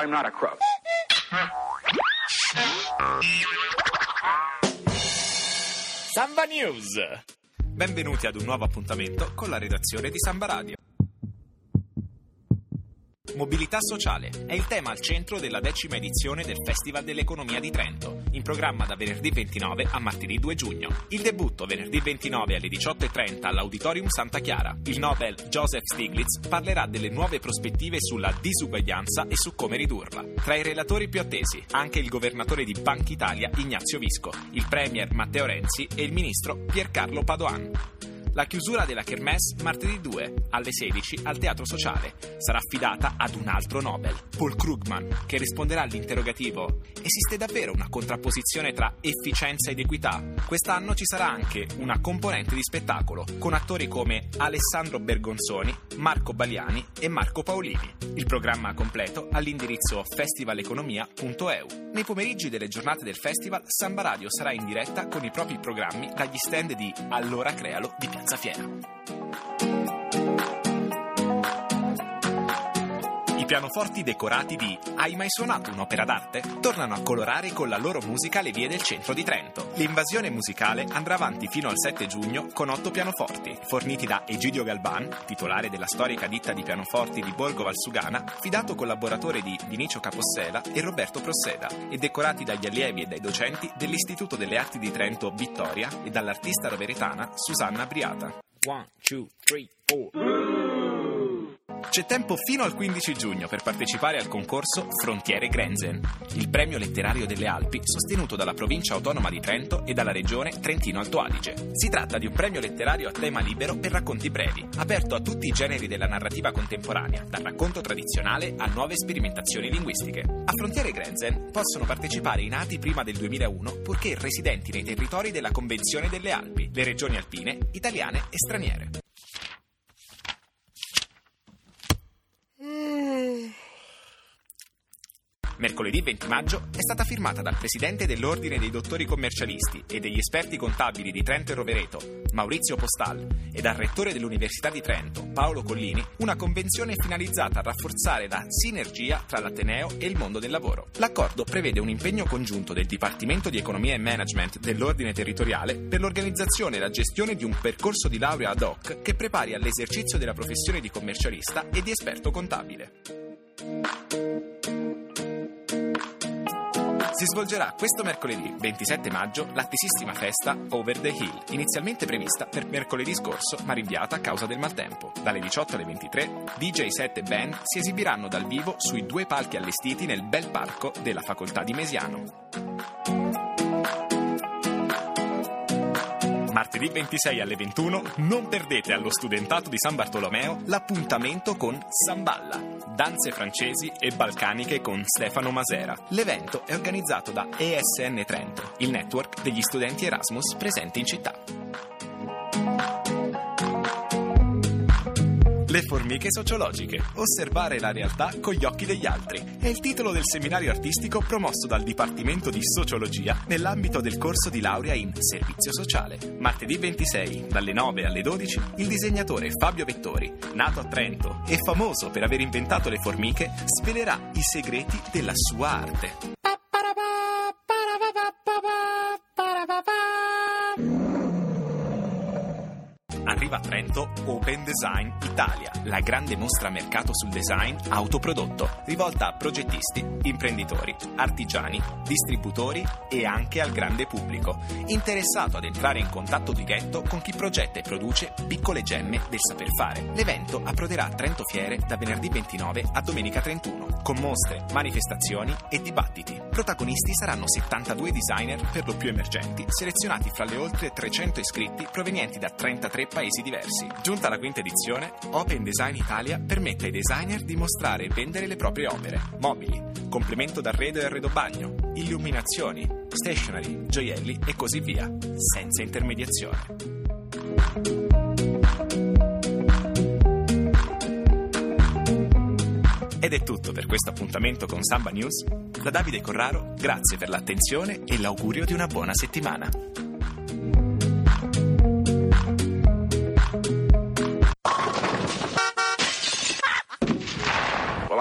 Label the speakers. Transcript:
Speaker 1: I'm not a crook.
Speaker 2: Samba News. Benvenuti ad un nuovo appuntamento con la redazione di Samba Radio. Mobilità sociale è il tema al centro della decima edizione del Festival dell'Economia di Trento, in programma da venerdì 29 a martedì 2 giugno. Il debutto venerdì 29 alle 18.30 all'Auditorium Santa Chiara. Il Nobel Joseph Stiglitz parlerà delle nuove prospettive sulla disuguaglianza e su come ridurla. Tra i relatori più attesi, anche il governatore di Banca Italia Ignazio Visco, il premier Matteo Renzi e il ministro Piercarlo Padoan. La chiusura della Kermesse martedì 2 alle 16 al Teatro Sociale sarà affidata ad un altro Nobel, Paul Krugman, che risponderà all'interrogativo esiste davvero una contrapposizione tra efficienza ed equità? Quest'anno ci sarà anche una componente di spettacolo con attori come Alessandro Bergonzoni, Marco Baliani e Marco Paolini. Il programma completo all'indirizzo festivaleconomia.eu. Nei pomeriggi delle giornate del festival, Samba Radio sarà in diretta con i propri programmi dagli stand di Allora Crealo di Piazza Safiera. Pianoforti decorati di Hai mai suonato un'opera d'arte? Tornano a colorare con la loro musica le vie del centro di Trento. L'invasione musicale andrà avanti fino al 7 giugno con otto pianoforti, forniti da Egidio Galban, titolare della storica ditta di pianoforti di Borgo Valsugana, fidato collaboratore di Vinicio Capossela e Roberto Prosseda, e decorati dagli allievi e dai docenti dell'Istituto delle Arti di Trento Vittoria e dall'artista roveretana Susanna Briata. One, two, three, four. C'è tempo fino al 15 giugno per partecipare al concorso Frontiere Grenzen, il premio letterario delle Alpi sostenuto dalla provincia autonoma di Trento e dalla regione Trentino-Alto Adige. Si tratta di un premio letterario a tema libero per racconti brevi, aperto a tutti i generi della narrativa contemporanea, dal racconto tradizionale a nuove sperimentazioni linguistiche. A Frontiere Grenzen possono partecipare i nati prima del 2001 purché residenti nei territori della Convenzione delle Alpi, le regioni alpine, italiane e straniere. Mercoledì 20 maggio è stata firmata dal presidente dell'Ordine dei Dottori Commercialisti e degli esperti contabili di Trento e Rovereto, Maurizio Postal, e dal rettore dell'Università di Trento, Paolo Collini, una convenzione finalizzata a rafforzare la sinergia tra l'Ateneo e il mondo del lavoro. L'accordo prevede un impegno congiunto del Dipartimento di Economia e Management dell'Ordine Territoriale per l'organizzazione e la gestione di un percorso di laurea ad hoc che prepari all'esercizio della professione di commercialista e di esperto contabile. Si svolgerà questo mercoledì 27 maggio l'attesissima festa Over the Hill, inizialmente prevista per mercoledì scorso ma rinviata a causa del maltempo. Dalle 18 alle 23 DJ 7 e band si esibiranno dal vivo sui due palchi allestiti nel bel parco della facoltà di Mesiano. Martedì 26 alle 21 non perdete allo studentato di San Bartolomeo l'appuntamento con Samballa, danze francesi e balcaniche con Stefano Masera. L'evento è organizzato da ESN Trento, il network degli studenti Erasmus presenti in città. Le formiche sociologiche. Osservare la realtà con gli occhi degli altri. È il titolo del seminario artistico promosso dal Dipartimento di Sociologia nell'ambito del corso di laurea in Servizio Sociale. Martedì 26, dalle 9 alle 12, il disegnatore Fabio Vettori, nato a Trento e famoso per aver inventato le formiche, svelerà i segreti della sua arte. Arriva a Trento Open Design Italia, la grande mostra mercato sul design autoprodotto, rivolta a progettisti, imprenditori, artigiani, distributori e anche al grande pubblico, interessato ad entrare in contatto diretto con chi progetta e produce piccole gemme del saper fare. L'evento approderà a Trento Fiere da venerdì 29 a domenica 31, con mostre, manifestazioni e dibattiti. Protagonisti saranno 72 designer per lo più emergenti, selezionati fra le oltre 300 iscritti provenienti da 33 paesi diversi. Giunta la quinta edizione, Open Design Italia permette ai designer di mostrare e vendere le proprie opere, mobili, complemento d'arredo e arredo bagno, illuminazioni, stationery, gioielli e così via, senza intermediazione. Ed è tutto per questo appuntamento con Samba News. Da Davide Corraro, grazie per l'attenzione e l'augurio di una buona settimana.